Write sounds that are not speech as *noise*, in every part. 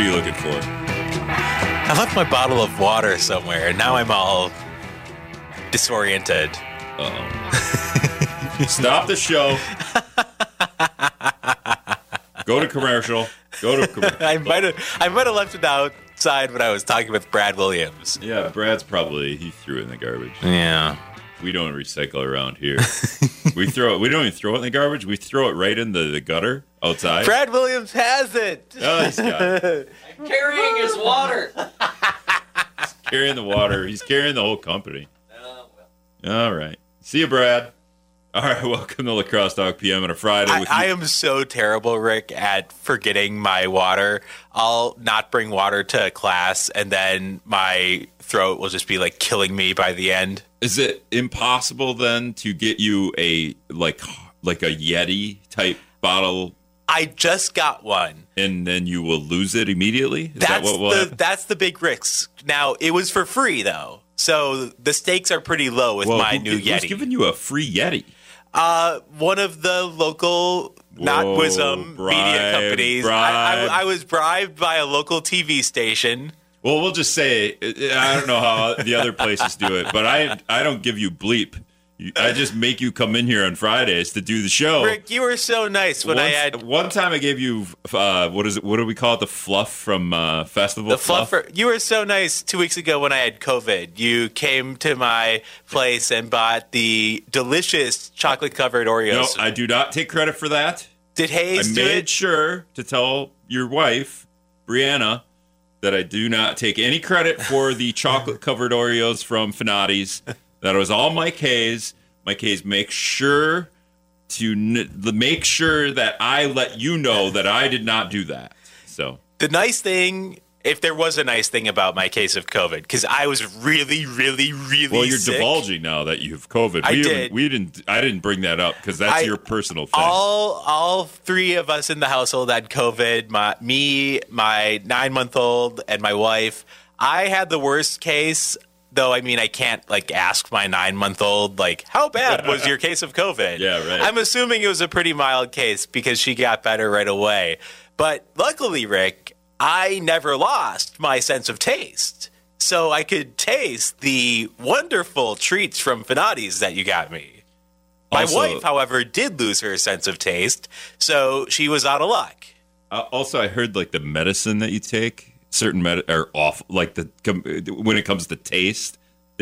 What are you looking for? I left my bottle of water somewhere, and now I'm all disoriented. *laughs* Stop the show. *laughs* Go to commercial. Go to commercial. *laughs* I might have I might have left it outside when I was talking with Brad Williams. Yeah, Brad's probably he threw it in the garbage. Yeah. We don't recycle around here. *laughs* we throw it. We don't even throw it in the garbage. We throw it right in the, the gutter outside. Brad Williams has it. Oh, he's got it. Carrying his water. carrying the water. He's carrying the whole company. Oh, All right. See you, Brad. All right. *laughs* Welcome to La Crosse Talk PM on a Friday. I, With I you. am so terrible, Rick, at forgetting my water. I'll not bring water to class, and then my throat will just be like killing me by the end. Is it impossible then to get you a like like a Yeti type bottle, I just got one. and then you will lose it immediately? Is that That's what will the that's the big risk. Now it was for free though, so the stakes are pretty low with Well, my who- new who's Yeti. Who's giving you a free Yeti? Uh, one of the local, not Whoa, Wisdom bribe, media companies. I. I, I was bribed by a local TV station. Well, we'll just say I don't know how the other places do it, but I I don't give you bleep. I just make you come in here on Fridays to do the show. Rick, you were so nice when I had one time I gave you uh, what is it? What do we call it? The fluff from uh, Festival. the fluffer. You were so nice two weeks ago when I had COVID. You came to my place and bought the delicious chocolate covered Oreos. No, I do not take credit for that. Did I Hayes do made it? sure to tell your wife, Brianna, that I do not take any credit for the *laughs* chocolate covered Oreos from Finati's. That was all Mike Hayes. Mike Hayes make sure to n- make sure that I let you know that I did not do that. So The nice thing, if there was a nice thing about my case of COVID, because I was really, really, really Well, you're sick. divulging now that you have COVID. I we did. Didn't, we didn't. I didn't bring that up because that's I- your personal thing. All all three of us in the household had COVID. My me, my nine month old, and my wife. I had the worst case, though. I mean, I can't like ask my nine month old like, how bad *laughs* was your case of COVID? Yeah, right. I'm assuming it was a pretty mild case because she got better right away. But luckily, Rick, I never lost my sense of taste. So I could taste the wonderful treats from Finati's that you got me. My Also- wife, however, did lose her sense of taste, so she was out of luck. Uh, also, I heard like the medicine that you take, certain med are off. Like the com- when it comes to taste,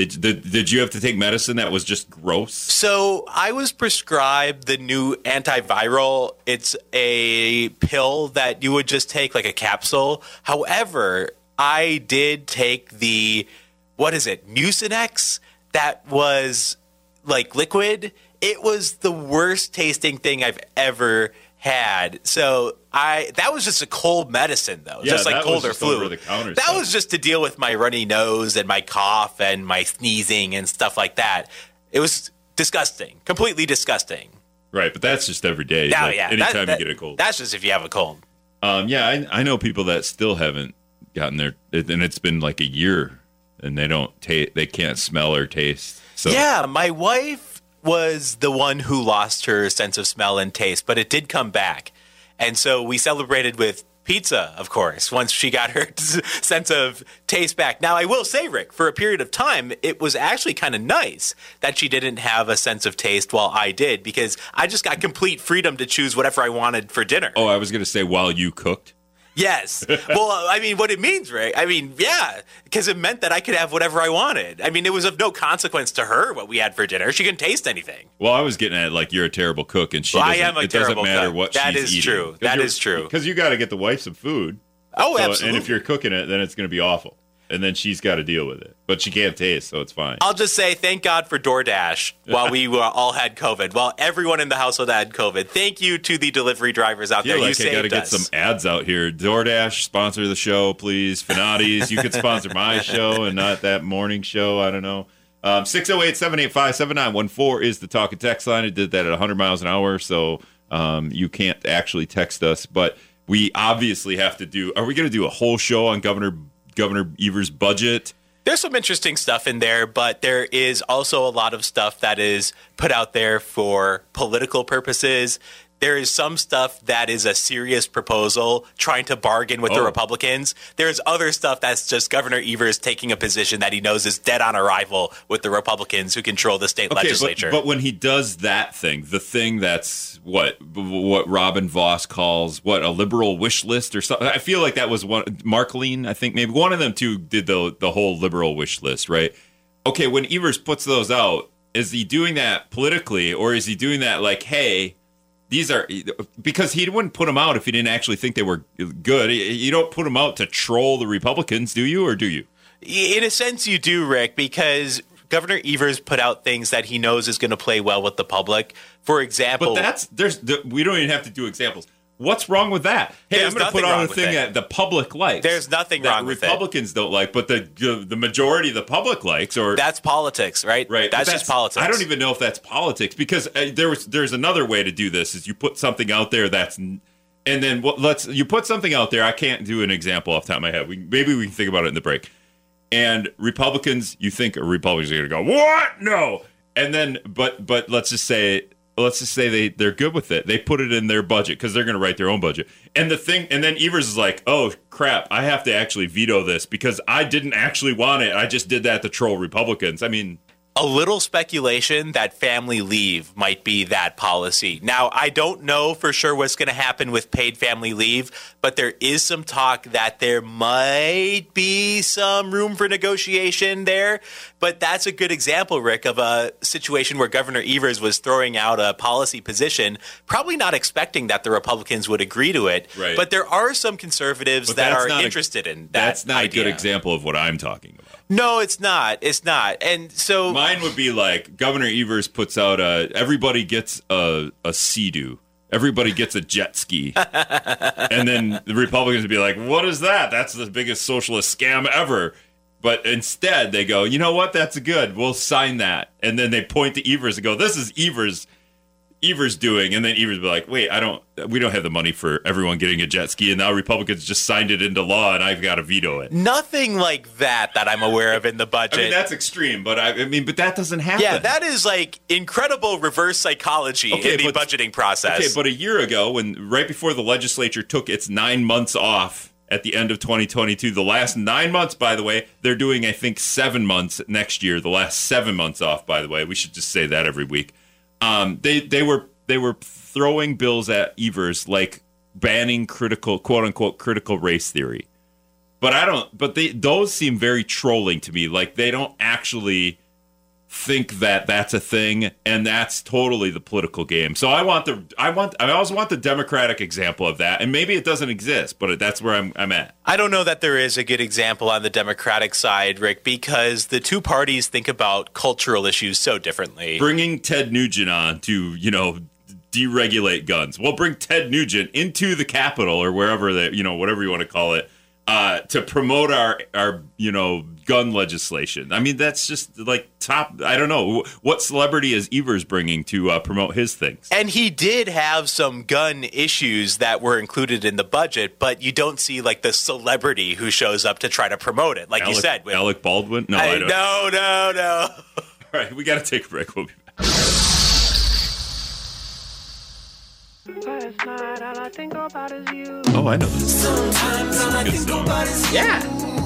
did, did did you have to take medicine that was just gross? So I was prescribed the new antiviral. It's a pill that you would just take like a capsule. However, I did take the what is it, Mucinex? That was like liquid. It was the worst tasting thing I've ever had. So I that was just a cold medicine though, Yeah, just like cold or flu. that stuff. was just to deal with my runny nose and my cough and my sneezing and stuff like that. It was disgusting, completely disgusting. Right, but that's just every day. Now, like, yeah, anytime that- that- you get a cold. That's just if you have a cold. Um, yeah, I, I know people that still haven't gotten their, and it's been like a year, and they don't taste, they can't smell or taste. So Yeah, my wife was the one who lost her sense of smell and taste, but it did come back. And so we celebrated with pizza, of course, once she got her *laughs* sense of taste back. Now, I will say, Rick, for a period of time, it was actually kind of nice that she didn't have a sense of taste while I did, because I just got complete freedom to choose whatever I wanted for dinner. Oh, I was gonna say while you cooked. Yes. well, I mean, what it means, right? I mean, yeah, because it meant that I could have whatever I wanted. I mean, it was of no consequence to her what we had for dinner. She couldn't taste anything. Well, I was getting at like you're a terrible cook, and she. Well, I doesn't- am a it doesn't matter cook. what That she's is eating. true. That true. Because you got to get the wife some food. Oh, So- absolutely. And if you're cooking it, then it's going to be awful, and then she's got to deal with it. But she can't taste, so it's fine. I'll just say thank God for DoorDash while we were all had COVID. While everyone in the household had COVID. Thank you to the delivery drivers out there. you like I got to get some ads out here. DoorDash sponsor the show, please. Finati's, you could sponsor my *laughs* show and not that morning show. I don't know. Um, 608 785 7914 is the talk and text line. It did that at 100 miles an hour, so um, you can't actually text us. But we obviously have to do. Are we going to do a whole show on Governor Governor Evers' budget? There's some interesting stuff in there, but there is also a lot of stuff that is put out there for political purposes. There is some stuff that is a serious proposal trying to bargain with the Oh. Republicans. There's other stuff that's just Governor Evers taking a position that he knows is dead on arrival with the Republicans who control the state Okay, legislature. But, but when he does that thing, the thing that's what what Robin Vos calls what a liberal wish list or something. I feel like that was one Marklein. I think maybe one of them two did the the whole liberal wish list, right? Okay, when Evers puts those out, is he doing that politically, or is he doing that like, hey? These are because he wouldn't put them out if he didn't actually think they were good. You don't put them out to troll the Republicans, do you, or do you? In a sense, you do, Rick, because Governor Evers put out things that he knows is going to play well with the public. For example, But that's there's the, we don't even have to do examples. What's wrong with that? Hey, There's I'm going to put on a thing it. that the public likes. There's nothing that wrong with it. Republicans don't like, but the the majority of the public likes, or that's politics, right? right. That's, but just politics. I don't even know if that's politics because uh, there was there's another way to do this: is you put something out there that's and then what, let's you put something out there. I can't do an example off the top of my head. We, maybe we can think about it in the break. And Republicans, you think Republicans are going to go what? No. And then, but but let's just say let's just say they they're good with it. They put it in their budget because they're going to write their own budget. And the thing, and then Evers is like, oh crap, I have to actually veto this because I didn't actually want it. I just did that to troll Republicans. I mean, a little speculation that family leave might be that policy. Now, I don't know for sure what's going to happen with paid family leave, but there is some talk that there might be some room for negotiation there. But that's a good example, Rick, of a situation where Governor Evers was throwing out a policy position, probably not expecting that the Republicans would agree to it. Right. But there are some conservatives But that are not a- interested in that. that's not idea. a good example of what I'm talking about. No, it's not. It's not. And so Mine would be like Governor Evers puts out a everybody gets a a sea-doo. Everybody gets a jet ski. *laughs* and then the Republicans would be like, "What is that? That's the biggest socialist scam ever." But instead, they go, "You know what? That's good. We'll sign that." And then they point to Evers and go, "This is Evers Evers doing?" And then Evers be like, "Wait, I don't we don't have the money for everyone getting a jet ski and now Republicans just signed it into law and I've got to veto it." nothing like that that I'm aware of in the I budget. mean, that's extreme, but I, I mean, but that doesn't happen. yeah, that is like incredible reverse psychology Okay, in the but- budgeting process. Okay, but a year ago, when right before the legislature took its nine months off at the end of 2022, the last nine months, by the way, they're doing I think seven months next year. The last seven months off, by the way, we should just say that every week. Um, they they were they were throwing bills at Evers like banning critical quote unquote critical race theory. But I don't. But they those seem very trolling to me. Like they don't actually think that that's a thing and that's totally the political game. So I want the I want I always want the democratic example of that and maybe it doesn't exist, but that's where I'm I'm at. I don't know that there is a good example on the Democratic side, Rick, because the two parties think about cultural issues so differently. Bringing Ted Nugent on to, you know, deregulate guns. Well, bring Ted Nugent into the Capitol or wherever that, you know, whatever you want to call it. Uh, to promote our our you know gun legislation. I mean that's just like top. I don't know what celebrity is Evers bringing to uh, promote his things. And he did have some gun issues that were included in the budget, but you don't see like the celebrity who shows up to try to promote it, like you said. with- Alec Baldwin. No, I, I, don't. no, no, no. *laughs* All right, we got to take a break. We'll be back. Last night, all I think about is you. Oh, I know this. Sometimes all I think about is Yeah.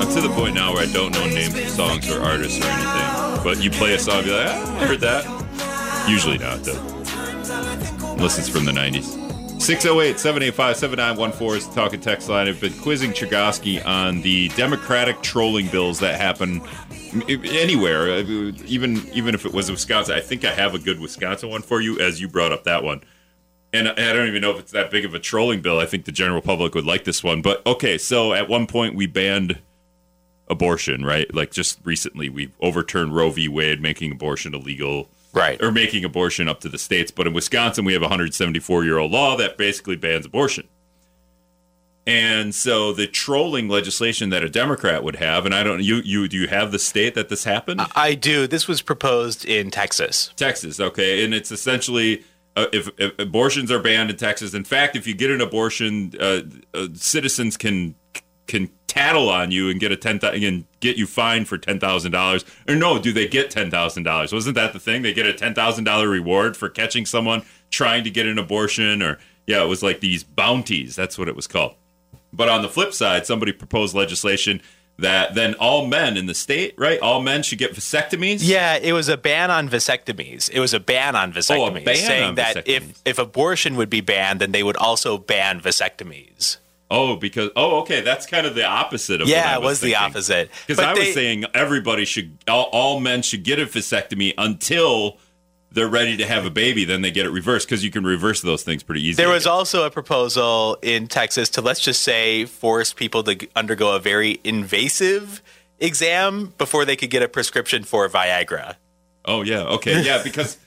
I'm to the point now where I don't know names of songs or artists or anything. But you play a song, and be like, ah, I heard that. Usually not, though. Unless it's from the 90s. 608 785 7914 is the talking text line. I've been quizzing Chergosky on the Democratic trolling bills that happen anywhere, even even if it was Wisconsin. I think I have a good Wisconsin one for you, as you brought up that one. And I don't even know if it's that big of a trolling bill. I think the general public would like this one. But okay, so at one point we banned abortion, right? Like just recently we overturned Roe v. Wade, making abortion illegal. Right. Or making abortion up to the states. But in Wisconsin, we have a 174 year old law that basically bans abortion. And so the trolling legislation that a Democrat would have, and I don't, you, you, do you have the state that this happened? I do. This was proposed in Texas. Texas, okay, and it's essentially uh, if, if abortions are banned in Texas. In fact, if you get an abortion, uh, uh, citizens can can tattle on you and get a ten and get you fined for ten thousand dollars. Or no, do they get ten thousand dollars? Wasn't that the thing? They get a ten thousand dollar reward for catching someone trying to get an abortion, or yeah, it was like these bounties. That's what it was called. But on the flip side, somebody proposed legislation that then all men in the state, right? All men should get vasectomies. Yeah, it was a ban on vasectomies. It was a ban on oh, vasectomies, ban saying on that vasectomies. if if abortion would be banned, then they would also ban vasectomies. Oh, because oh, okay, that's kind of the opposite of what Yeah, I it was the opposite. Because I was saying everybody should, all, all men should get a vasectomy until they're ready to have a baby. Then they get it reversed because you can reverse those things pretty easily. There was also a proposal in Texas to let's just say force people to undergo a very invasive exam before they could get a prescription for Viagra. Oh yeah, okay, yeah. Because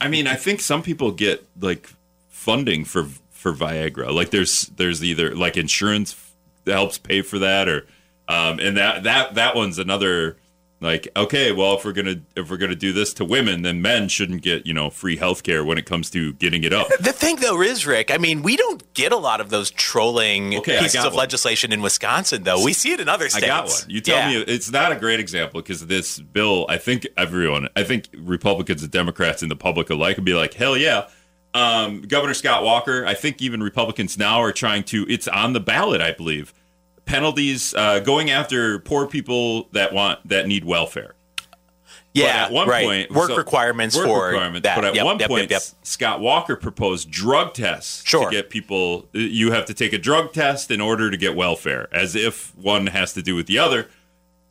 I mean, I think some people get like funding for for Viagra. Like there's there's either like insurance that helps pay for that, or um, and that that that one's another like okay, well if we're gonna if we're gonna do this to women, then men shouldn't get you know free health care when it comes to getting it up. *laughs* The thing, though, is Rick. I mean, we don't get a lot of those trolling Okay, pieces of one. legislation in Wisconsin, though. We see it in other states. I got one. You tell Yeah. me it's not a great example because this bill, I think everyone, I think Republicans and Democrats and the public alike would be like, hell yeah. Um, Governor Scott Walker, I think even Republicans now are trying to, it's on the ballot, I believe. Penalties uh, going after poor people that want, that need welfare. Yeah, But at one right. point, work so- requirements work for requirements, that. But at Yep, one yep, point, yep. Scott Walker proposed drug tests Sure. to get people. You have to take a drug test in order to get welfare, as if one has to do with the other.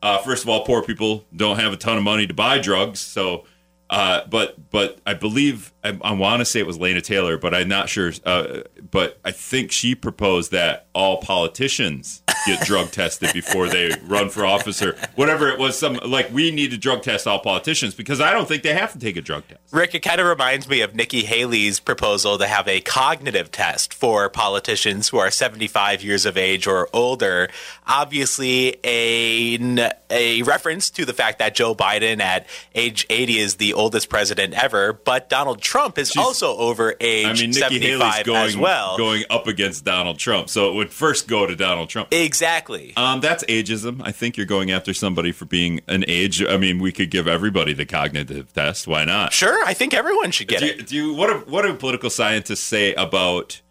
Uh, first of all, poor people don't have a ton of money to buy drugs, so. Uh, but but I believe I, I want to say it was Lena Taylor, but I'm not sure. Uh, but I think she proposed that all politicians get *laughs* drug tested before they run for office or whatever it was. Some like we need to drug test all politicians because I don't think they have to take a drug test. Rick, it kind of reminds me of Nikki Haley's proposal to have a cognitive test for politicians who are 75 years of age or older. Obviously, a, a reference to the fact that Joe Biden at age 80 is the oldest president ever, but Donald Trump is also over age I mean, Nikki Haley's 75 going well. going up against Donald Trump, so it would first go to Donald Trump. exactly. Um, that's ageism. I think you're going after somebody for being an age. I mean, we could give everybody the cognitive test. Why not? Sure, I think everyone should get Do it. do you, what do what do political scientists say about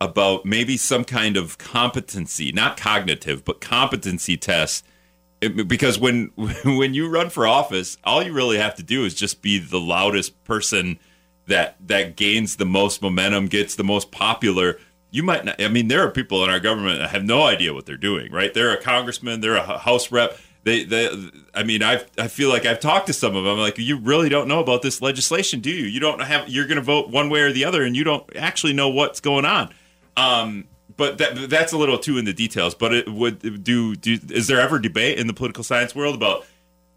about maybe some kind of competency, not cognitive, but competency test? Because when *laughs* when you run for office, all you really have to do is just be the loudest person that that gains the most momentum, gets the most popular. You might not. I mean, there are people in our government that have no idea what they're doing. Right? They're a congressman. They're a house rep. They, they. I mean, I. I feel like I've talked to some of them. Like, you really don't know about this legislation, do you? You don't have. You're going to vote one way or the other, and you don't actually know what's going on. Um, but that that's a little too in the details. But it would do. Do is there ever debate in the political science world about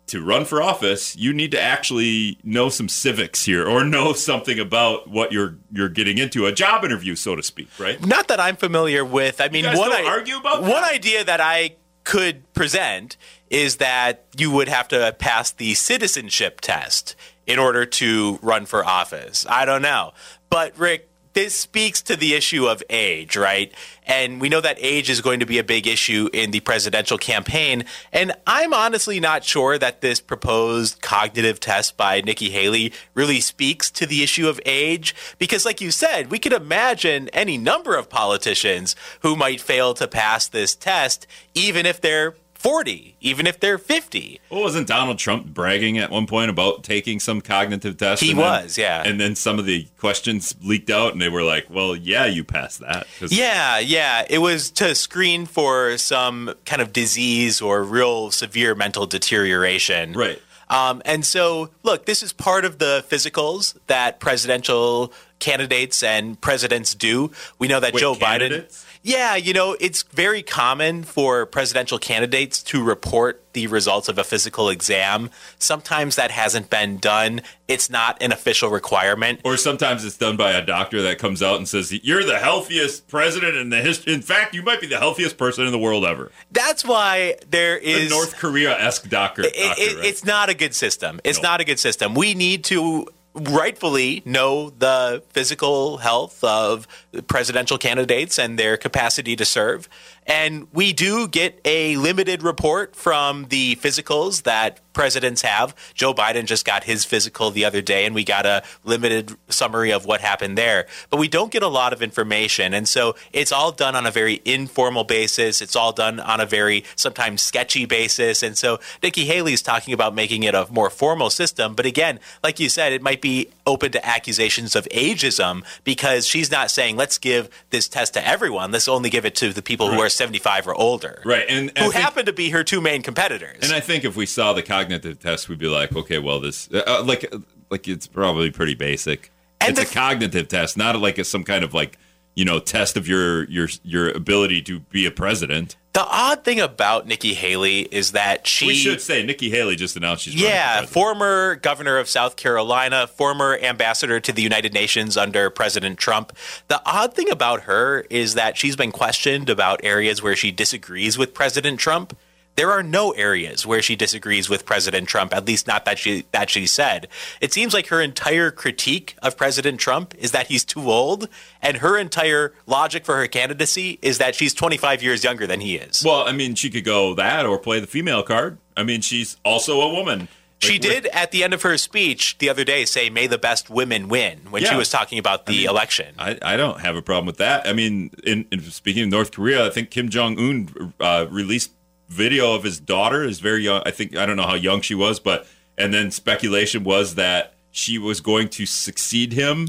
to run for office, you need to actually know some civics here or know something about what you're you're getting into, a job interview, so to speak, right? Not that I'm familiar with. I mean, one i- argue about one that? idea that I could present is that you would have to pass the citizenship test in order to run for office. I don't know, but Rick. This speaks to the issue of age, right? And we know that age is going to be a big issue in the presidential campaign. And I'm honestly not sure that this proposed cognitive test by Nikki Haley really speaks to the issue of age. Because, like you said, we could imagine any number of politicians who might fail to pass this test, even if they're 40, even if they're 50. Well, wasn't Donald Trump bragging at one point about taking some cognitive test? He and then- was, yeah. And then some of the questions leaked out, and they were like, "Well, yeah, you passed that. Yeah, yeah. It was to screen for some kind of disease or real severe mental deterioration. Right. Um, and so, look, this is part of the physicals that presidential candidates and presidents do. We know that Wait, Joe candidates? Biden. Yeah, you know, it's very common for presidential candidates to report the results of a physical exam. Sometimes that hasn't been done. It's not an official requirement. Or sometimes it's done by a doctor that comes out and says, "You're the healthiest president in the history. In fact, you might be the healthiest person in the world ever." That's why there is is North Korea esque doctor. it- doctor, it- right? it's not a good system. It's No. not a good system. We need to rightfully know the physical health of presidential candidates and their capacity to serve. And we do get a limited report from the physicals that presidents have. Joe Biden just got his physical the other day, and we got a limited summary of what happened there. But we don't get a lot of information. And so it's all done on a very informal basis. It's all done on a very sometimes sketchy basis. And so Nikki Haley is talking about making it a more formal system. But again, like you said, it might be open to accusations of ageism because she's not saying, let's give this test to everyone. Let's only give it to the people who are 75 or older. Right, and, and Who think- happen to be her two main competitors. And I think if we saw the cognitive test, we'd be like, okay, well, this uh, like like it's probably pretty basic. And it's the- a cognitive test, not like a, some kind of like you know test of your your your ability to be a president. the odd thing about Nikki Haley is that she. we should say Nikki Haley just announced she's Yeah, former governor of South Carolina, former ambassador to the United Nations under President Trump. The odd thing about her is that she's been questioned about areas where she disagrees with President Trump. There are no areas where she disagrees with President Trump, at least not that she that she said. It seems like her entire critique of President Trump is that he's too old, and her entire logic for her candidacy is that she's 25 years younger than he is. Well, I mean, she could go that or play the female card. I mean, she's also a woman. She Like, did at the end of her speech the other day say, "May the best women win" when she was talking about the election. I, I don't have a problem with that. I mean, in, in speaking of North Korea, I think Kim Jong Un uh, released video of his daughter. is very young. I think I don't know how young she was, but and then speculation was that she was going to succeed him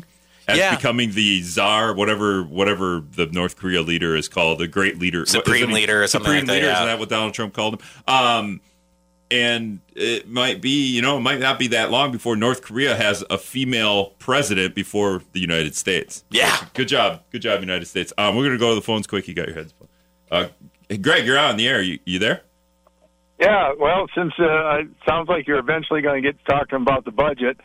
as Yeah. becoming the czar, whatever whatever the North Korea leader is called, the great leader, Supreme leader or something Supreme like that, leader. yeah. Isn't that what Donald Trump called him? Um, and it might be, you know, it might not be that long before North Korea has a female president before the United States. Yeah. Good job. Good job, United States. Um, we're going to go to the phones quick. You got your heads. Uh, hey, Greg, you're out on the air. You, you there? Yeah, well, since uh, it sounds like you're eventually going to get talking about the budget,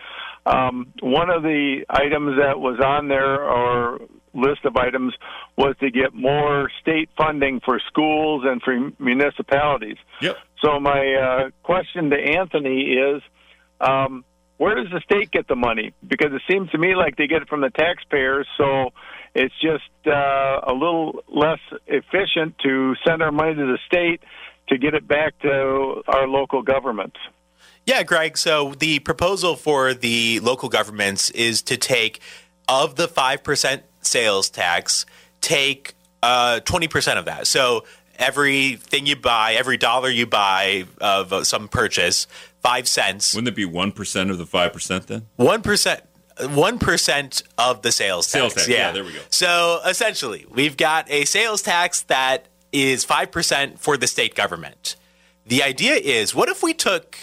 um, one of the items that was on there or list of items was to get more state funding for schools and for municipalities. Yep. So my uh, question to Anthony is, um, where does the state get the money? Because it seems to me like they get it from the taxpayers, so it's just uh, a little less efficient to send our money to the state to get it back to our local governments. Yeah, Greg. So the proposal for the local governments is to take of the five percent sales tax, take uh, twenty percent of that. So everything you buy, every dollar you buy of uh, some purchase, five cents, Wouldn't it be 1% of the 5% then? one percent. One percent of the sales tax. Sales tax, yeah, there we go. So essentially, we've got a sales tax that is five percent for the state government. The idea is, what if we took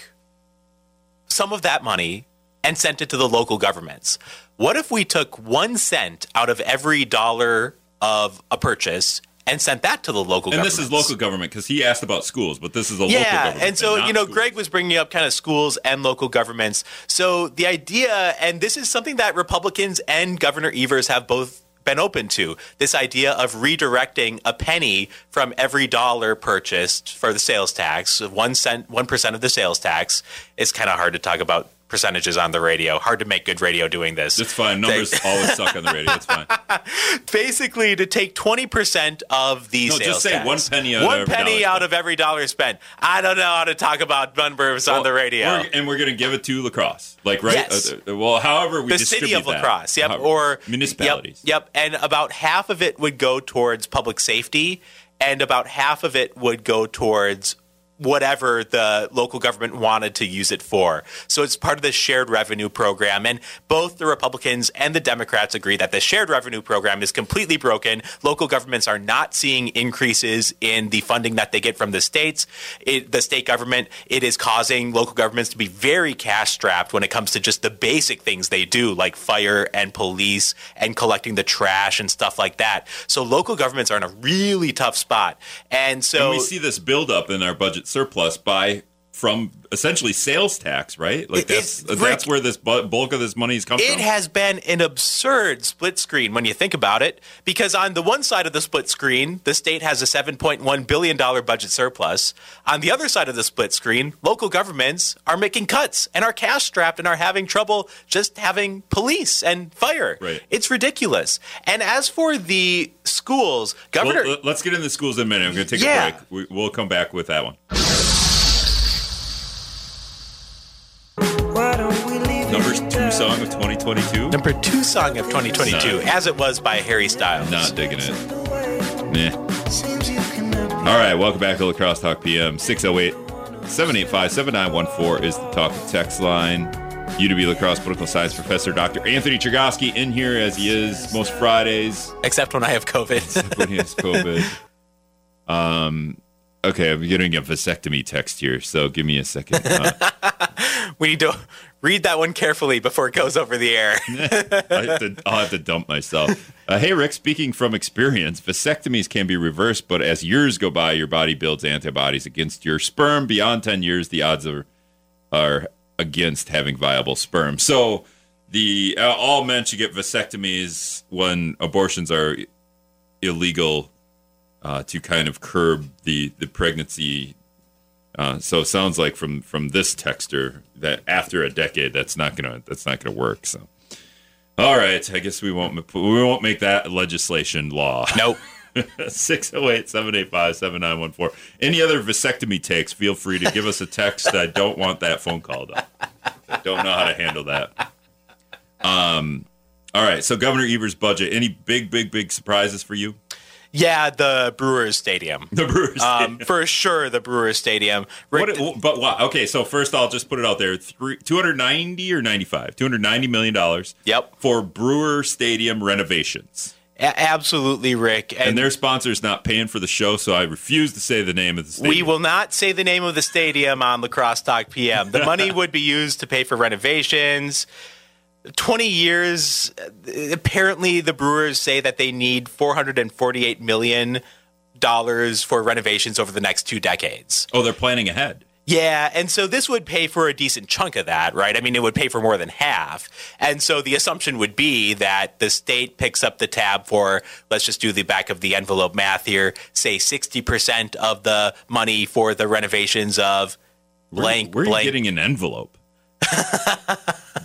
some of that money and sent it to the local governments? What if we took one cent out of every dollar of a purchase and sent that to the local government. And this is local government because he asked about schools, but this is a local yeah, government. and so not you know, schools. Greg was bringing up kind of schools and local governments. So the idea, and this is something that Republicans and Governor Evers have both been open to this idea of redirecting a penny from every dollar purchased for the sales tax, one cent, one percent of the sales tax. It's kind of hard to talk about percentages on the radio. Hard to make good radio doing this. It's fine. Numbers always suck on the radio. It's fine. *laughs* Basically, to take twenty percent of the No, sales just say tax. one penny out of One every penny dollar out of every dollar spent. I don't know how to talk about numbers on the radio. We're- and we're going to give it to lacrosse. Like, right? Yes. Uh, well, however we the city of that. lacrosse yep However- or municipalities. yep, yep and about half of it would go towards public safety and about half of it would go towards whatever the local government wanted to use it for. So it's part of the shared revenue program. And both the Republicans and the Democrats agree that the shared revenue program is completely broken. Local governments are not seeing increases in the funding that they get from the states. It, the state government, it is causing local governments to be very cash strapped when it comes to just the basic things they do, like fire and police and collecting the trash and stuff like that. So local governments are in a really tough spot. And so And we see this buildup in our budget surplus by from essentially sales tax, right? Like that's that's where this bulk of this money is come It from. has been an absurd split screen when you think about it, because on the one side of the split screen, the state has a $7.1 billion budget surplus. On the other side of the split screen, local governments are making cuts and are cash strapped and are having trouble just having police and fire. Right. It's ridiculous. And as for the schools, Governor. Well, let's get into the schools in a minute. I'm going to take Yeah. a break. We, we'll come back with that one. Number two song of 2022. Number two song of 2022, as it was by Harry Styles. Not digging it. Nah. Seems you can never All right, welcome back to La Crosse Talk PM. 608 785 7914 is the talk and text line. UW La Crosse Political Science Professor Dr. Anthony Chergosky in here as he is most Fridays Except when I have COVID. when he has COVID. *laughs* Um, okay, I'm getting a vasectomy text here, so give me a second. Uh, *laughs* we need to read that one carefully before it goes over the air. *laughs* I have to, I'll have to dump myself. Uh, hey, Rick, speaking from experience, vasectomies can be reversed, but as years go by, your body builds antibodies against your sperm. Beyond 10 years, the odds are, are against having viable sperm. So, the uh, all men should get vasectomies when abortions are illegal uh, to kind of curb the, the pregnancy. Uh, so it sounds like from from this texter that after a decade, that's not gonna that's not gonna work. So. All right, I guess we won't we won't make that legislation law. Nope. *laughs* 608-785-7914. Any other vasectomy takes, feel free to give us a text. I don't want that phone call though. I don't know how to handle that. Um all right, so Governor Evers' budget. Any big, big, big surprises for you? Yeah, the Brewers Stadium. The Brewers. Um, for sure, the Brewers Stadium. Rick, what, but what? Okay, so first I'll just put it out there: three, 290 or 95, 290 million dollars. Yep. For Brewer Stadium renovations. a- absolutely, Rick. and And, their sponsor's not paying for the show, so I refuse to say the name of the stadium. we will not say the name of the stadium on La Crosse Talk PM. The money *laughs* would be used to pay for renovations. 20 years, apparently, the Brewers say that they need $448 million for renovations over the next two decades. Oh, they're planning ahead. Yeah, and so this would pay for a decent chunk of that, right? I mean, it would pay for more than half. And so the assumption would be that the state picks up the tab for, let's just do the back of the envelope math here, say 60% of the money for the renovations of blank, Where are you blank. getting an envelope?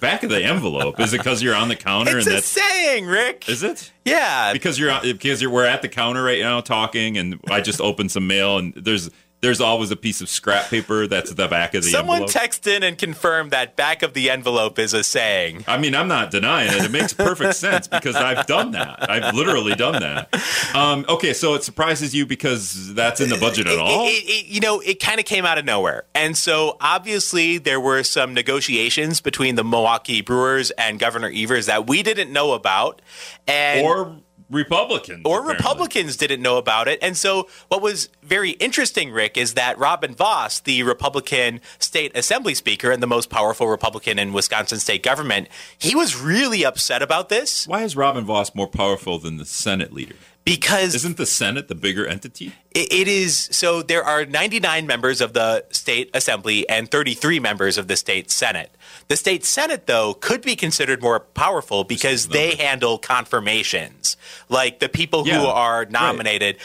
Back of the envelope. Is it because you're on the counter it's and a that's saying, Rick. is it? yeah. Because you're on, because you're we're at the counter right now talking, and I just opened some mail, and there's there's always a piece of scrap paper that's at the back of the envelope. Someone envelope. text in and confirm that back of the envelope is a saying. I mean, I'm not denying it. It makes perfect sense because I've done that. I've literally done that. Um, okay, so it surprises you because that's in the budget at It- all. It, it, you know, it kind of came out of nowhere. And so obviously there were some negotiations between the Milwaukee Brewers and Governor Evers that we didn't know about. And or Republicans. or apparently. Republicans didn't know about it. And so, what was very interesting, Rick, is that Robin Vos, the Republican state assembly speaker and the most powerful Republican in Wisconsin state government, he was really upset about this Why is Robin Vos more powerful than the Senate leader? Because Isn't the Senate the bigger entity? It it is so there are 99 members of the state assembly and 33 members of the state senate. The state senate though could be considered more powerful because they handle confirmations. Like the people Yeah, who are right. nominated.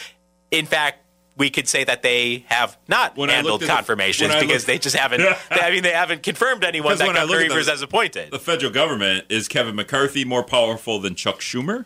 In fact, we could say that they have not When handled at the- confirmations because looked- they just haven't *laughs* I mean they haven't confirmed anyone that Governor Evers has appointed. The federal government is Kevin McCarthy more powerful than Chuck Schumer?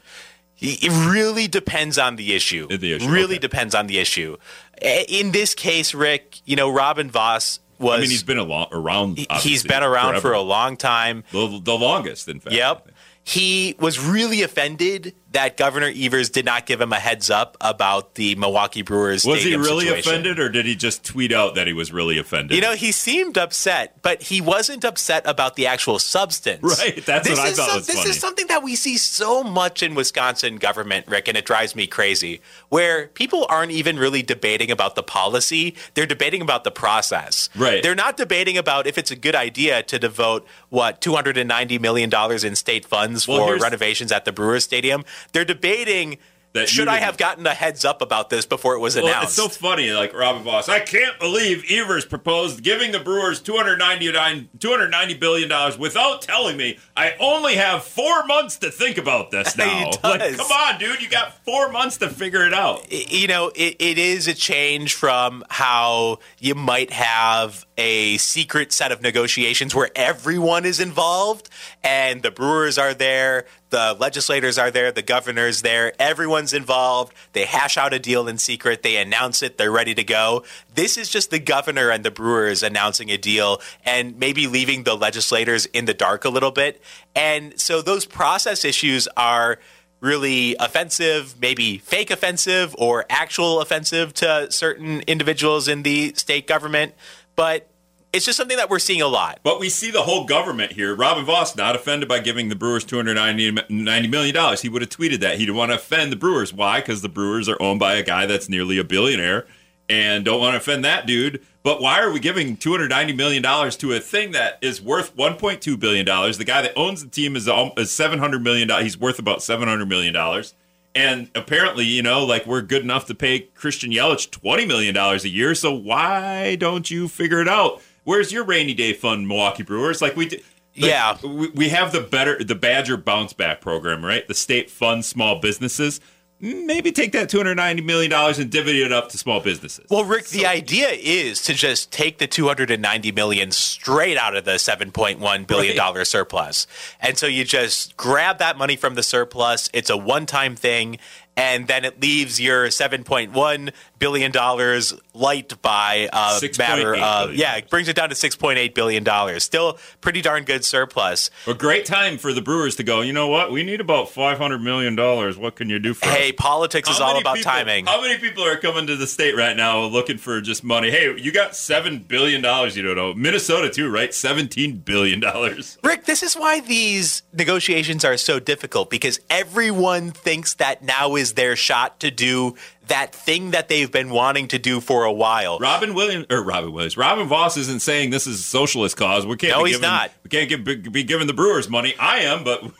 It really depends on the issue. The issue, really okay. depends on the issue. In this case, Rick, you know, Robin Vos was. I mean, he's been a lo- around. he's been around forever. for a long time. the, the longest, in fact. Yep. He was really offended that Governor Evers did not give him a heads up about the Milwaukee Brewers. Was he really situation. offended, or did he just tweet out that he was really offended? You know, he seemed upset, but he wasn't upset about the actual substance. *laughs* Right, that's this what I thought some- was This funny. is something that we see so much in Wisconsin government, Rick, and it drives me crazy. Where people aren't even really debating about the policy; they're debating about the process. Right. They're not debating about if it's a good idea to devote what two hundred and ninety million dollars in state funds Well, for renovations at the Brewers Stadium. They're debating That Should I have gotten a heads up about this before it was Well, announced? it's so funny, like Robin Vos. I can't believe Evers proposed giving the Brewers 299 290 billion dollars without telling me I only have four months to think about this *laughs* now. Like, come on, dude, you got four months to figure it out. you know, it, it is a change from how you might have a secret set of negotiations where everyone is involved and the brewers are there, the legislators are there, the governor's there, everyone's involved. They hash out a deal in secret, they announce it, they're ready to go. This is just the governor and the brewers announcing a deal and maybe leaving the legislators in the dark a little bit. And so those process issues are really offensive, maybe fake offensive or actual offensive to certain individuals in the state government. But it's just something that we're seeing a lot. But we see the whole government here. Robin Vos not offended by giving the Brewers two hundred ninety million dollars. He would have tweeted that. He didn't want to offend the Brewers. Why? Because the Brewers are owned by a guy that's nearly a billionaire, and don't want to offend that dude. But why are we giving two hundred ninety million dollars to a thing that is worth one point two billion dollars? The guy that owns the team is, um, seven hundred million dollars. He's worth about seven hundred million dollars. And apparently, you know, like we're good enough to pay Christian Yelich twenty million dollars a year. So why don't you figure it out? Where's your rainy day fund, Milwaukee Brewers? Like we, d- like, Yeah. we, we have the better the Badger bounce back program, right? The state funds small businesses. Maybe take that two hundred ninety million dollars and divvy it up to small businesses. Well, Rick, the idea is to just take the 290 million straight out of the 7.1 billion dollar surplus. And so you just grab that money from the surplus. It's a one-time thing and then it leaves your 7.1 billion dollars light by a uh, matter of yeah, it brings it down to 6.8 billion dollars. Still pretty darn good surplus. a great time for the Brewers to go. You know what? We need about five hundred million dollars. What can you do for us? Hey, politics is all about people- timing. How many people are coming to the state right now looking for just money? Hey, you got seven billion dollars. You don't know Minnesota too, right? Seventeen billion dollars. *laughs* Rick, this is why these negotiations are so difficult because everyone thinks that now is their shot to do that thing that they've been wanting to do for a while. Robin Williams or Robin Williams. Robin Vos isn't saying this is a socialist cause. We can't. No, be he's giving, not. We can't give, be, giving the Brewers money. I am, but. *laughs*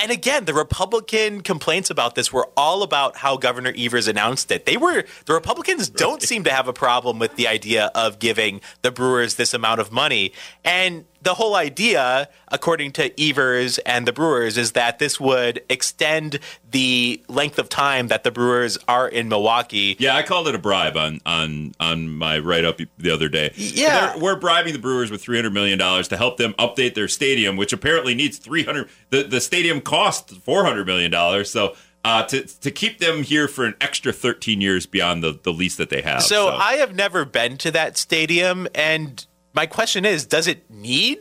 And again, the Republican complaints about this were all about how Governor Evers announced it. They were the Republicans don't seem to have a problem with the idea of giving the Brewers this amount of money. And the whole idea, according to Evers and the Brewers, is that this would extend the length of time that the Brewers are in Milwaukee. Yeah, I called it a bribe on on on my write up the other day. Yeah. They're- we're bribing the Brewers with three hundred million dollars to help them update their stadium, which apparently needs three hundred. The the stadium cost four hundred million dollars, so. Uh, to, to keep them here for an extra 13 years beyond the, the lease that they have. So I have never been to that stadium, and my question is, does it need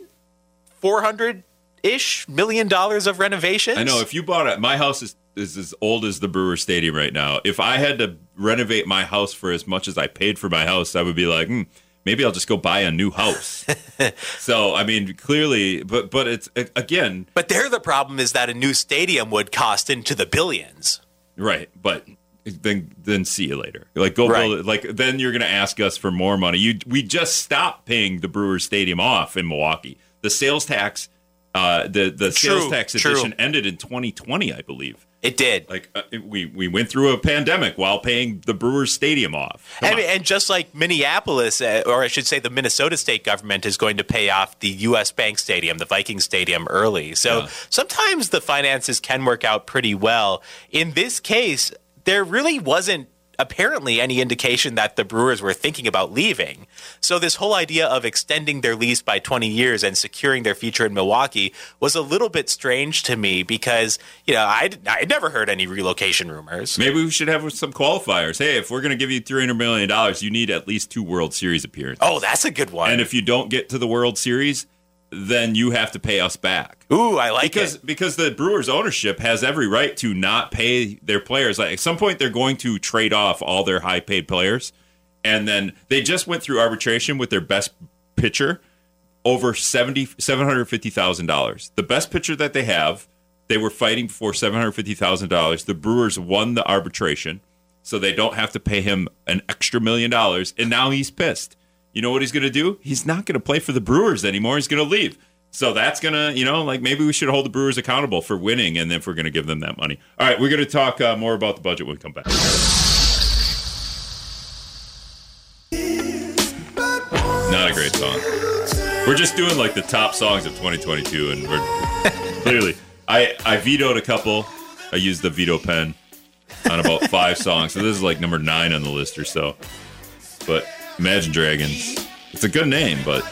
four hundred ish million dollars of renovations? I know if you bought it, my house is, is as old as the Brewer Stadium right now. If I had to renovate my house for as much as I paid for my house, I would be like, hmm, maybe I'll just go buy a new house. *laughs* so I mean, clearly, but but it's again But there, the problem is that a new stadium would cost into the billions. right, but. Then, then see you later. Like go Right. build it. Like then you're going to ask us for more money. You we just stopped paying the Brewers Stadium off in Milwaukee. The sales tax, uh, the the True, sales tax true. edition ended in 2020, I believe. It did. Like uh, we we went through a pandemic while paying the Brewers Stadium off. And, and just like Minneapolis, uh, or I should say the Minnesota state government is going to pay off the U.S. Bank Stadium, the Viking Stadium, early. So Yeah. sometimes the finances can work out pretty well. In this case, there really wasn't apparently any indication that the Brewers were thinking about leaving. So this whole idea of extending their lease by 20 years and securing their future in Milwaukee was a little bit strange to me because, you know, I'd, I'd never heard any relocation rumors. Maybe we should have some qualifiers. Hey, if we're going to give you three hundred million dollars, you need at least two World Series appearances. Oh, that's a good one. and if you don't get to the World Series, then you have to pay us back. Ooh, I like because it. because the Brewers ownership has every right to not pay their players. Like at some point, they're going to trade off all their high paid players, and then they just went through arbitration with their best pitcher over seventy seven hundred fifty thousand dollars. The best pitcher that they have, they were fighting for seven hundred fifty thousand dollars. The Brewers won the arbitration, so they don't have to pay him an extra million dollars, and now he's pissed. You know what he's going to do? He's not going to play for the Brewers anymore. He's going to leave. So that's gonna, you know, like maybe we should hold the Brewers accountable for winning, and if we're gonna give them that money. All right, we're gonna talk uh, more about the budget when we come back. Not a great song. We're just doing like the top songs of 2022, and we're *laughs* clearly. I I vetoed a couple. I used the veto pen on about five songs, so this is like number nine on the list or so. But Imagine Dragons, it's a good name, but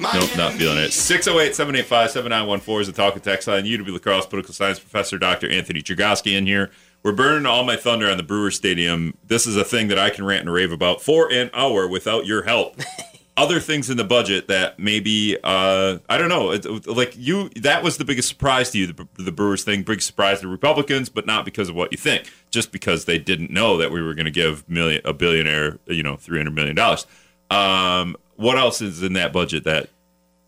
nope, not feeling it. 608 785 7914 is the talk and text line. UW La Crosse Political Science Professor Dr. Anthony Chergosky in here. We're burning all my thunder on the Brewer Stadium. This is a thing that I can rant and rave about for an hour without your help. *laughs* Other things in the budget that maybe uh, I don't know. Like you, that was the biggest surprise to you. The, the Brewers thing, big surprise to Republicans, but not because of what you think, just because they didn't know that we were going to give million a billionaire, you know, three hundred million dollars. Um, what else is in that budget that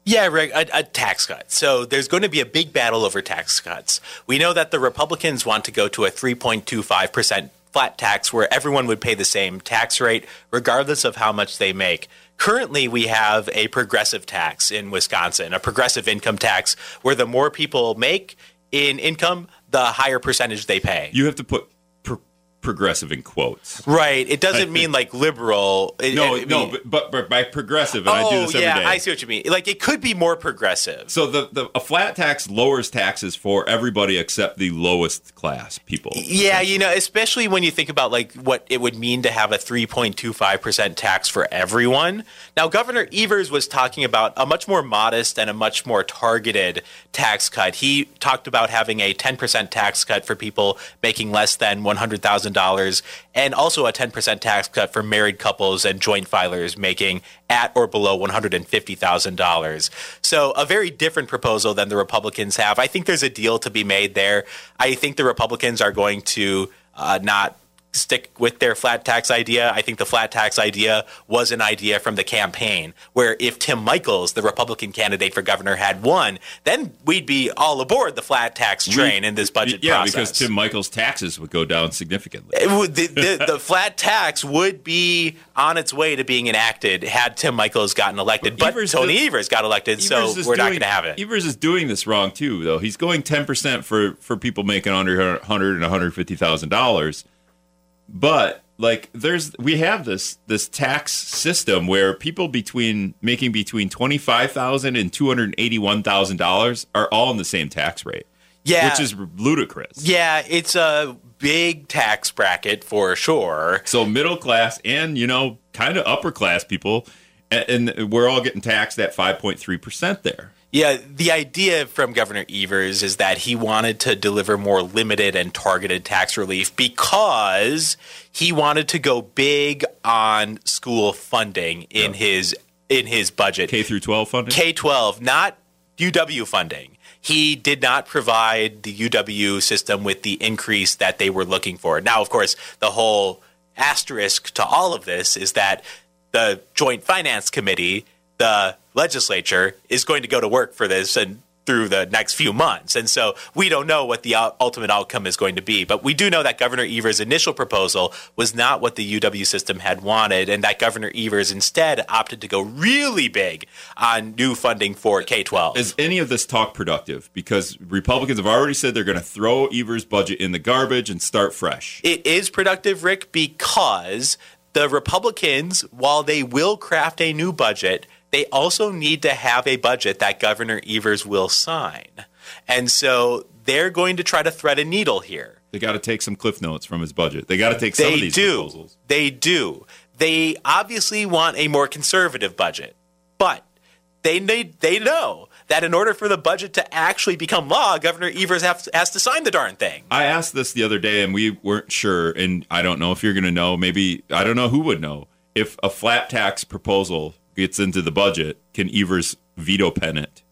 Yeah, Rick, a, a tax cut. So there's going to be a big battle over tax cuts. We know that the Republicans want to go to a 3.25% flat tax where everyone would pay the same tax rate regardless of how much they make. Currently, we have a progressive tax in Wisconsin, a progressive income tax where the more people make in income, the higher percentage they pay. you have to put progressive in quotes? Right. It doesn't mean like liberal. It- No, it- no, mean- but, but, by progressive, and I do oh, this every day. yeah, I see what you mean. Like it could be more progressive. So the, the a flat tax lowers taxes for everybody except the lowest class people. Yeah, you know, especially when you think about like what it would mean to have a 3.25% tax for everyone. Now, Governor Evers was talking about a much more modest and a much more targeted tax cut. He talked about having a 10% tax cut for people making less than $100,000 and also a 10% tax cut for married couples and joint filers making at or below $150,000. So, a very different proposal than the Republicans have. I think there's a deal to be made there. I think the Republicans are going to uh, not stick with their flat tax idea. I think the flat tax idea was an idea from the campaign where if Tim Michels, the Republican candidate for governor, had won, then we'd be all aboard the flat tax train in this budget yeah, process. because Tim Michels' taxes would go down significantly. It would, the, the, the flat tax would be on its way to being enacted had Tim Michels gotten elected. But Evers Tony did- Evers got elected, so Evers is we're not going to have it. Evers is doing this wrong too, though. He's going ten percent for for people making under hundred and one hundred fifty thousand dollars. But like, there's we have this this tax system where people between making between twenty five thousand and two hundred eighty one thousand dollars are all in the same tax rate, yeah, which is ludicrous. yeah, it's a big tax bracket for sure. So middle class and you know kind of upper class people, and, and we're all getting taxed at five point three percent there. Yeah, the idea from Governor Evers is that he wanted to deliver more limited and targeted tax relief because he wanted to go big on school funding in his in his budget. K through twelve funding. K 12, not UW funding. He did not provide the UW system with the increase that they were looking for. Now, of course, the whole asterisk to all of this is that the Joint Finance Committee, the legislature, is going to go to work for this and through the next few months. And so we don't know what the ultimate outcome is going to be. But we do know that Governor Evers' initial proposal was not what the UW system had wanted, and that Governor Evers instead opted to go really big on new funding for K 12. is any of this talk productive? Because Republicans have already said they're going to throw Evers' budget in the garbage and start fresh. It is productive, Rick, because the Republicans, while they will craft a new budget, they also need to have a budget that Governor Evers will sign. And so they're going to try to thread a needle here. They got to take some cliff notes from his budget. They got to take some They of these do. proposals. They do. They obviously want a more conservative budget, but they need, they know that in order for the budget to actually become law, Governor Evers have, has to sign the darn thing. I asked this the other day and we weren't sure. And I don't know if you're going to know. Maybe, I don't know who would know. If a flat tax proposal gets into the budget, can Evers veto pen it?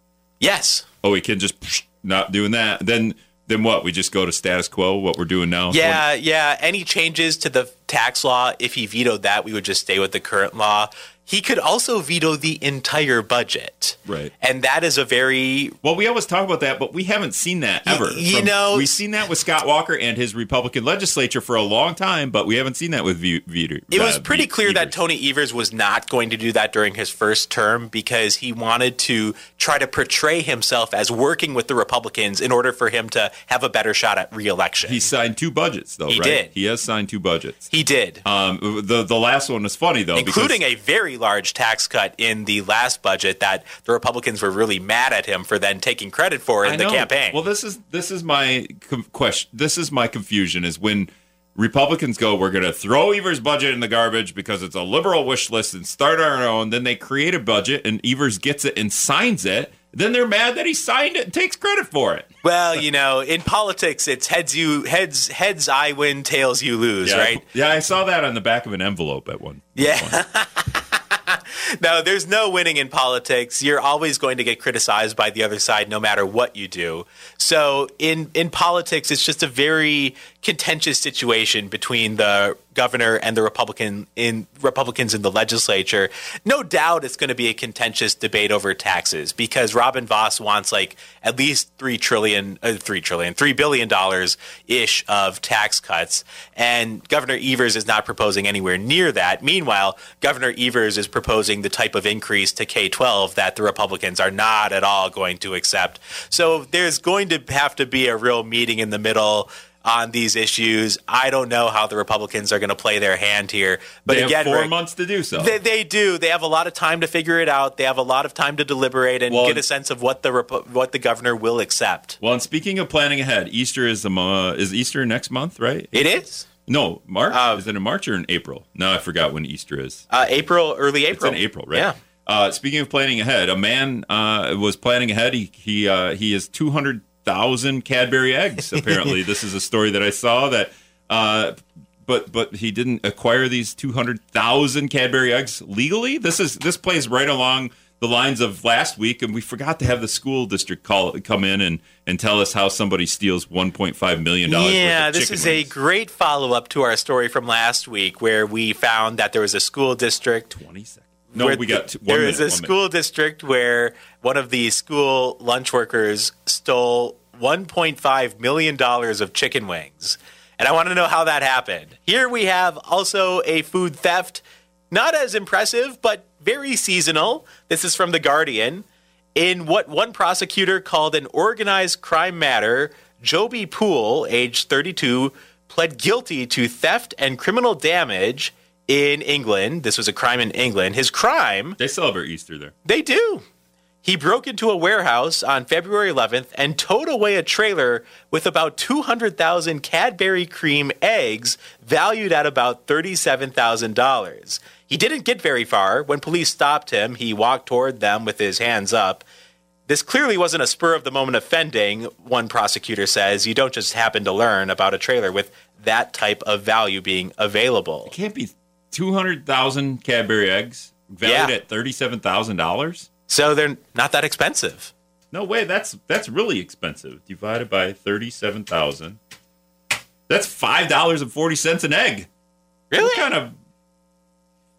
Yes. Oh, he can just not doing that. Then, then what? We just go to status quo, what we're doing now? Yeah, yeah. Any changes to the tax law, if he vetoed that, we would just stay with the current law. He could also veto the entire budget. Right. And that is a very Well, we always talk about that, but we haven't seen that ever. you know- we've seen that with Scott Walker and his Republican legislature for a long time, but we haven't seen that with v- Veter. It was pretty Ve- clear that Tony Evers was not going to do that during his first term because he wanted to try to portray himself as working with the Republicans in order for him to have a better shot at reelection. he signed two budgets, though. He right? did. He has signed two budgets. he did. Um, the the last one was funny though, including a very large tax cut in the last budget that the Republicans were really mad at him for then taking credit for in the campaign. Well, this is this is my com- question. This is my confusion is when Republicans go, we're going to throw Evers' budget in the garbage because it's a liberal wish list and start our own. Then they create a budget and Evers gets it and signs it. Then they're mad that he signed it and takes credit for it. well, you know, in politics, it's heads you heads heads I win, tails you lose, Yeah, right? Yeah, I saw that on the back of an envelope at one. Yeah. *laughs* *laughs* no, there's no winning in politics. You're always going to get criticized by the other side no matter what you do. So in in politics it's just a very contentious situation between the governor and the Republican in Republicans in the legislature. No doubt it's going to be a contentious debate over taxes because Robin Vos wants like at least 3 trillion uh, 3 trillion 3 billion dollars ish of tax cuts and Governor Evers is not proposing anywhere near that. Meanwhile, Governor Evers is proposing the type of increase to K-12 that the Republicans are not at all going to accept. So there's going to have to be a real meeting in the middle on these issues. I don't know how the Republicans are going to play their hand here. But they again, have four Rick, months to do so. they, they do. They have a lot of time to figure it out. They have a lot of time to deliberate and Well- get a sense of what the what the governor will accept. well, and speaking of planning ahead, Easter is the mo- is Easter next month, right? It is No, March. Uh, is it in March or in April? No, I forgot when Easter is. uh, April, early It's April. in April, right? Yeah. Uh, speaking of planning ahead, a man uh, was planning ahead. He he uh, he has two hundred thousand Cadbury eggs. *laughs* Apparently, this is a story that I saw that. Uh, but but he didn't acquire these two hundred thousand Cadbury eggs legally. This is this plays right along the lines of last week, and we forgot to have the school district call come in and and tell us how somebody steals one point five million dollars. Yeah, worth of this is a great follow up to our story from last week where we found that there was a school district. twenty seconds. No, we got th- t- one there minute, is a one minute. school district where one of the school lunch workers stole 1.5 million dollars of chicken wings. And I want to know how that happened. Here we have also a food theft, not as impressive, but very seasonal. This is from The Guardian. In what one prosecutor called an organized crime matter, Joby Pool, age 32, pled guilty to theft and criminal damage in England. This was a crime in England. His crime They celebrate Easter there. they do. He broke into a warehouse on February 11th and towed away a trailer with about 200,000 Cadbury cream eggs valued at about $37,000. He didn't get very far. When police stopped him, he walked toward them with his hands up. This clearly wasn't a spur of the moment offending, one prosecutor says. You don't just happen to learn about a trailer with that type of value being available. can't be 200,000 Cadbury eggs valued Yeah. at $37,000. So they're not that expensive. No way, that's that's really expensive. Divided by 37,000. That's $5.40 an egg. Really? What kind of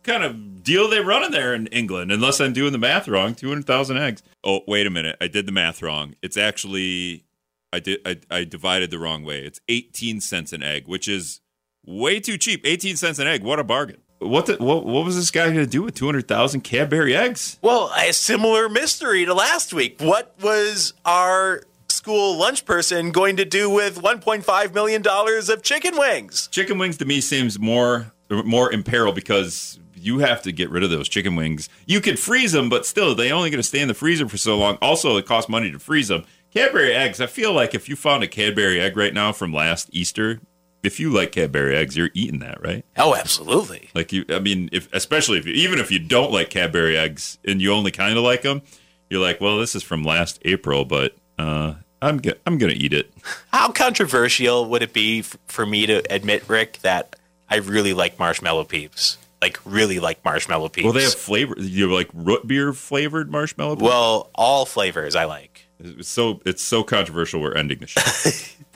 kind of deal they running there in England unless I'm doing the math wrong, 200,000 eggs. Oh, wait a minute. I did the math wrong. It's actually I did I, I divided the wrong way. It's 18 cents an egg, which is way too cheap. 18 cents an egg. What a bargain. What the, what what was this guy going to do with 200,000 Cadbury eggs? Well, a similar mystery to last week. What was our school lunch person going to do with 1.5 million dollars of chicken wings? chicken wings to me seems more more in peril because you have to get rid of those chicken wings. You could freeze them, but still, they only going to stay in the freezer for so long. Also, it costs money to freeze them. Cadbury eggs. I feel like if you found a Cadbury egg right now from last Easter, if you like Cadbury eggs, you're eating that, right? Oh, absolutely. Like you, I mean, if especially if you, even if you don't like Cadbury eggs and you only kind of like them, you're like, well, this is from last April, but uh, I'm go- I'm gonna eat it. *laughs* How controversial would it be f- for me to admit, Rick, that I really like marshmallow peeps? Like, really like marshmallow peeps. Well, they have flavor. You have like root beer flavored marshmallow. Well, all flavors I like. It's so it's so controversial. We're ending the show. *laughs*